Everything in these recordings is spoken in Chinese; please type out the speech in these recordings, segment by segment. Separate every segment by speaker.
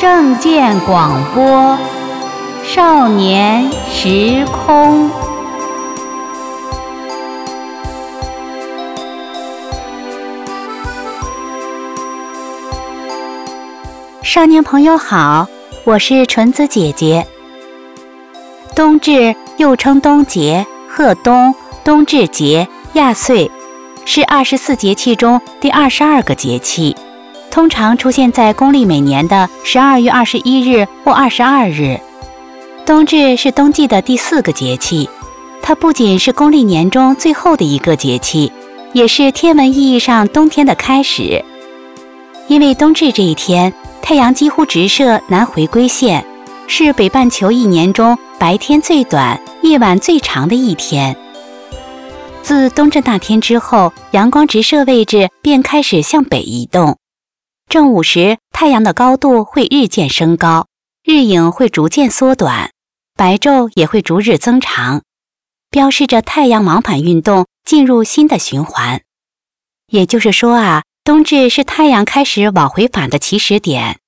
Speaker 1: 正见广播，少年时空。少年朋友好，我是纯子姐姐。冬至又称冬节、贺冬、冬至节、亚岁，是二十四节气中第二十二个节气。通常出现在公历每年的十二月二十一日或二十二日。冬至是冬季的第四个节气，它不仅是公历年中最后的一个节气，也是天文意义上冬天的开始。因为冬至这一天，太阳几乎直射南回归线，是北半球一年中白天最短、夜晚最长的一天。自冬至那天之后，阳光直射位置便开始向北移动。正午时，太阳的高度会日渐升高，日影会逐渐缩短，白昼也会逐日增长，标示着太阳往返运动进入新的循环。也就是说啊，冬至是太阳开始往回返的起始点。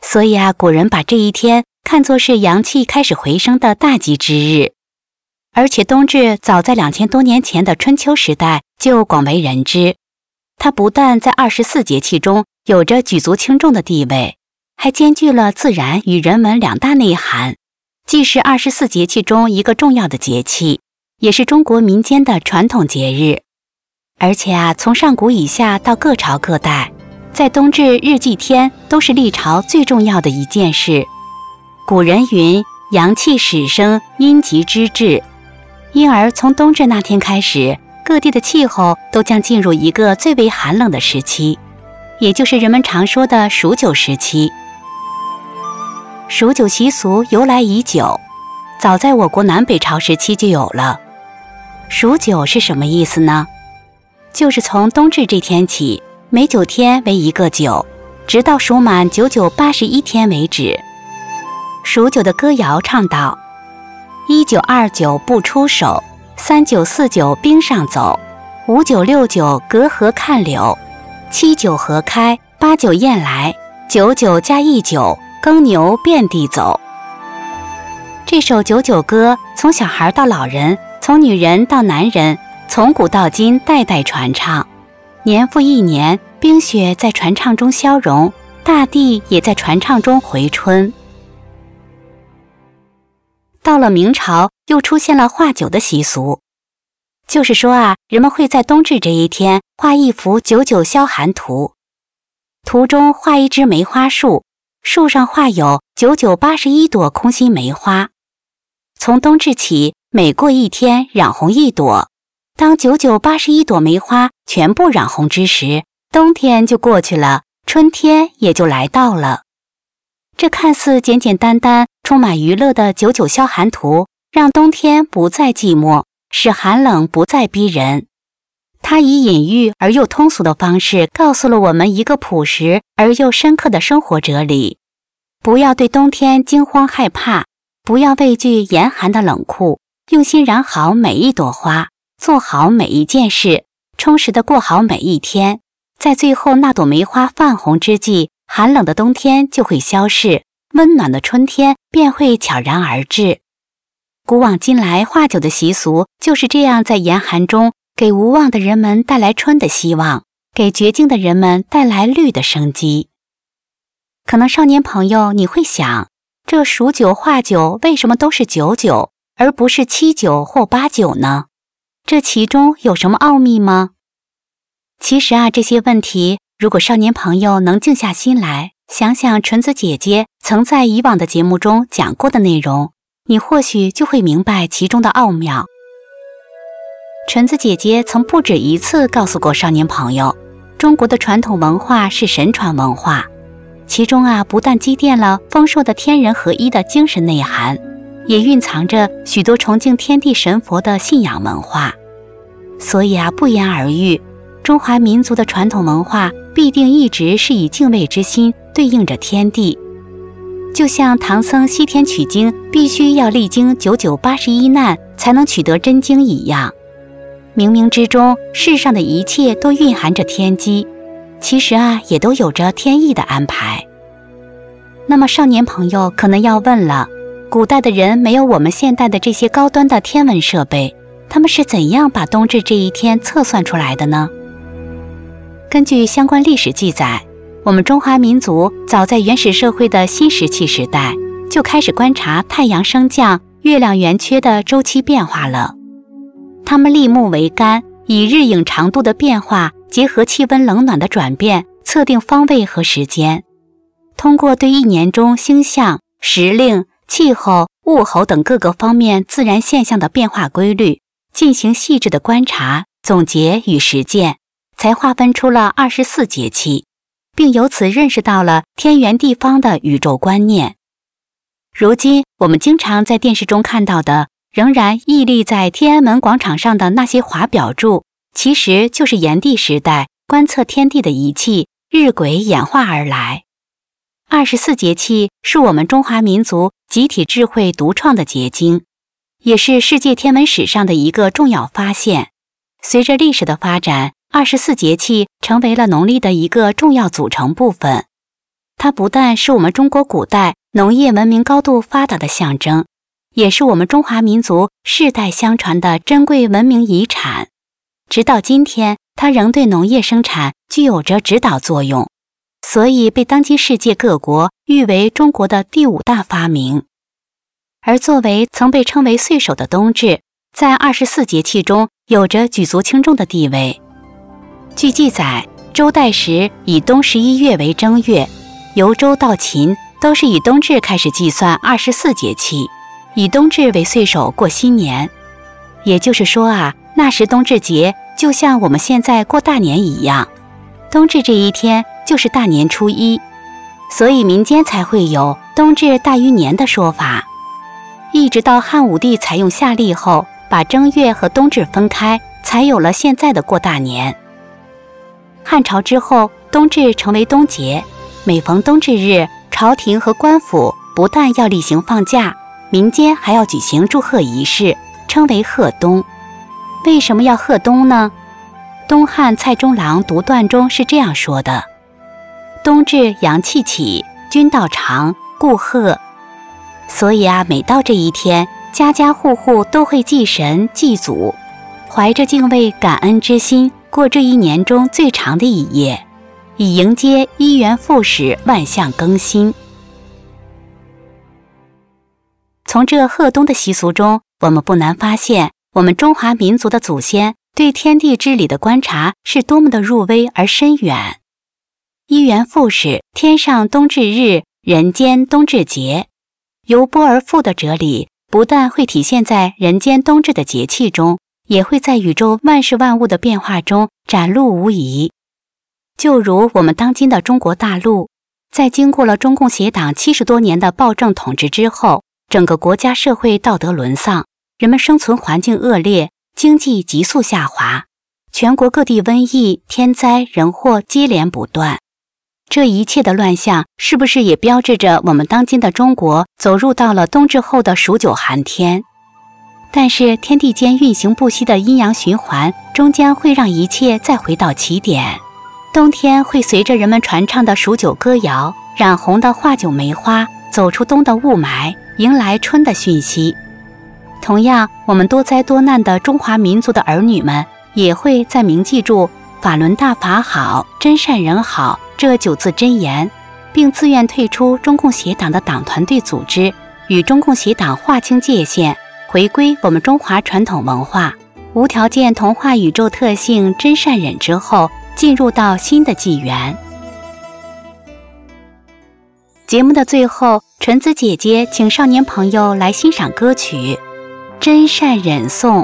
Speaker 1: 所以啊，古人把这一天看作是阳气开始回升的大吉之日。而且，冬至早在两千多年前的春秋时代就广为人知。它不但在二十四节气中，有着举足轻重的地位，还兼具了自然与人文两大内涵，既是二十四节气中一个重要的节气，也是中国民间的传统节日。而且啊，从上古以下到各朝各代，在冬至日祭天都是历朝最重要的一件事。古人云：“阳气始生，阴极之至。”因而从冬至那天开始，各地的气候都将进入一个最为寒冷的时期。也就是人们常说的数九时期。数九习俗由来已久，早在我国南北朝时期就有了。数九是什么意思呢？就是从冬至这天起，每九天为一个九，直到数满九九八十一天为止。数九的歌谣唱道：“一九二九不出手，三九四九冰上走，五九六九隔河看柳。”七九河开，八九雁来，九九加一九，耕牛遍地走。这首九九歌，从小孩到老人，从女人到男人，从古到今代代传唱。年复一年，冰雪在传唱中消融，大地也在传唱中回春。到了明朝，又出现了画酒的习俗。就是说啊，人们会在冬至这一天画一幅九九消寒图，图中画一枝梅花树，树上画有九九八十一朵空心梅花。从冬至起，每过一天染红一朵。当九九八十一朵梅花全部染红之时，冬天就过去了，春天也就来到了。这看似简简单单、充满娱乐的九九消寒图，让冬天不再寂寞。使寒冷不再逼人，它以隐喻而又通俗的方式，告诉了我们一个朴实而又深刻的生活哲理：不要对冬天惊慌害怕，不要畏惧严寒的冷酷，用心染好每一朵花，做好每一件事，充实的过好每一天。在最后那朵梅花泛红之际，寒冷的冬天就会消逝，温暖的春天便会悄然而至。古往今来，画酒的习俗就是这样，在严寒中给无望的人们带来春的希望，给绝境的人们带来绿的生机。可能少年朋友你会想，这数九画九为什么都是九九，而不是七九或八九呢？这其中有什么奥秘吗？其实啊，这些问题，如果少年朋友能静下心来想想，纯子姐姐曾在以往的节目中讲过的内容。你或许就会明白其中的奥妙。橙子姐姐曾不止一次告诉过少年朋友，中国的传统文化是神传文化，其中啊不但积淀了丰硕的天人合一的精神内涵，也蕴藏着许多崇敬天地神佛的信仰文化。所以啊，不言而喻，中华民族的传统文化必定一直是以敬畏之心对应着天地。就像唐僧西天取经，必须要历经九九八十一难才能取得真经一样，冥冥之中，世上的一切都蕴含着天机，其实啊，也都有着天意的安排。那么少年朋友可能要问了：古代的人没有我们现代的这些高端的天文设备，他们是怎样把冬至这一天测算出来的呢？根据相关历史记载，我们中华民族早在原始社会的新石器时代就开始观察太阳升降、月亮圆缺的周期变化了。他们立木为杆，以日影长度的变化结合气温冷暖的转变，测定方位和时间。通过对一年中星象、时令、气候、物候等各个方面自然现象的变化规律进行细致的观察、总结与实践，才划分出了二十四节气，并由此认识到了天圆地方的宇宙观念。如今我们经常在电视中看到的，仍然屹立在天安门广场上的那些华表柱，其实就是炎帝时代观测天地的仪器日晷演化而来。二十四节气是我们中华民族集体智慧独创的结晶，也是世界天文史上的一个重要发现。随着历史的发展，二十四节气成为了农历的一个重要组成部分。它不但是我们中国古代农业文明高度发达的象征，也是我们中华民族世代相传的珍贵文明遗产。直到今天，它仍对农业生产具有着指导作用。所以被当今世界各国誉为中国的第五大发明，而作为曾被称为岁首的冬至，在二十四节气中有着举足轻重的地位。据记载，周代时以冬十一月为正月，由周到秦都是以冬至开始计算二十四节气，以冬至为岁首过新年。也就是说啊，那时冬至节就像我们现在过大年一样，冬至这一天。就是大年初一，所以民间才会有“冬至大于年”的说法。一直到汉武帝采用夏历后，把正月和冬至分开，才有了现在的过大年。汉朝之后，冬至成为冬节，每逢冬至日，朝廷和官府不但要例行放假，民间还要举行祝贺仪式，称为贺冬。为什么要贺冬呢？东汉蔡中郎独断中是这样说的。冬至阳气起，君道长，故贺。所以啊，每到这一天，家家户户都会祭神祭祖，怀着敬畏感恩之心，过这一年中最长的一夜，以迎接一元复始、万象更新。从这贺冬的习俗中，我们不难发现，我们中华民族的祖先对天地之理的观察是多么的入微而深远。一元复始，天上冬至日，人间冬至节，由波而复的哲理，不但会体现在人间冬至的节气中，也会在宇宙万事万物的变化中展露无遗。就如我们当今的中国大陆，在经过了中共协党七十多年的暴政统治之后，整个国家社会道德沦丧，人们生存环境恶劣，经济急速下滑，全国各地瘟疫、天灾人祸接连不断。这一切的乱象，是不是也标志着我们当今的中国走入到了冬至后的数九寒天？但是天地间运行不息的阴阳循环，终将会让一切再回到起点。冬天会随着人们传唱的数九歌谣，染红的画九梅花，走出冬的雾霾，迎来春的讯息。同样，我们多灾多难的中华民族的儿女们，也会在铭记住“法轮大法好，真善人好”。这九字真言，并自愿退出中共协党的党团队组织，与中共协党划清界限，回归我们中华传统文化，无条件同化宇宙特性真善忍之后，进入到新的纪元。节目的最后，纯子姐姐请少年朋友来欣赏歌曲《真善忍颂》，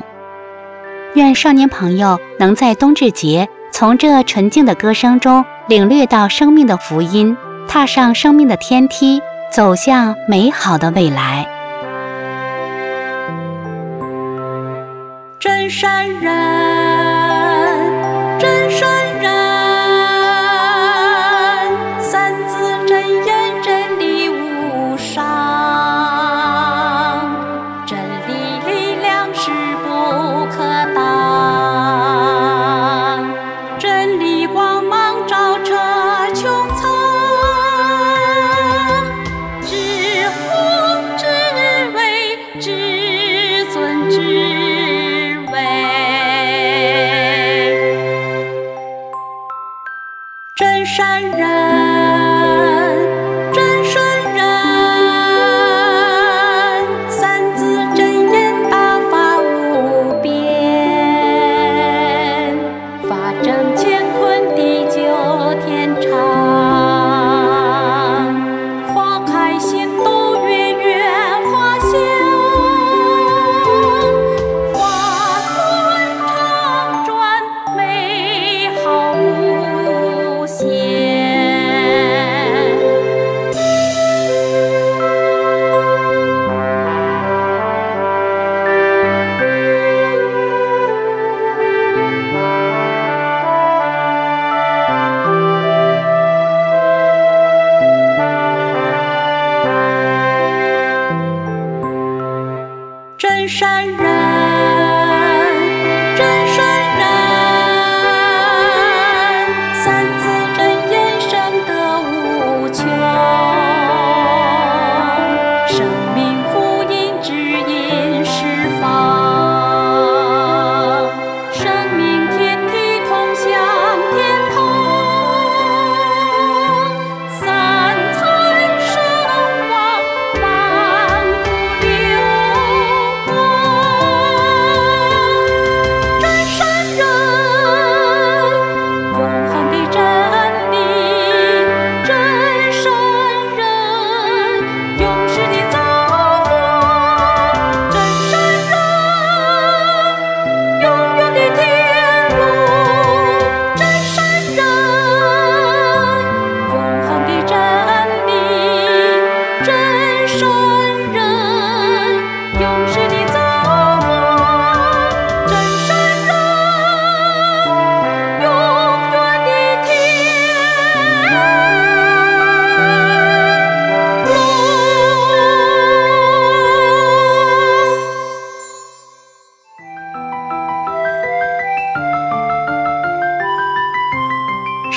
Speaker 1: 愿少年朋友能在冬至节从这纯净的歌声中。领略到生命的福音，踏上生命的天梯，走向美好的未来。
Speaker 2: 山人。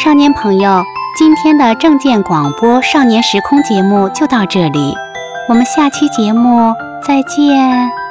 Speaker 1: 少年朋友今天的证件广播少年时空节目就到这里我们下期节目再见。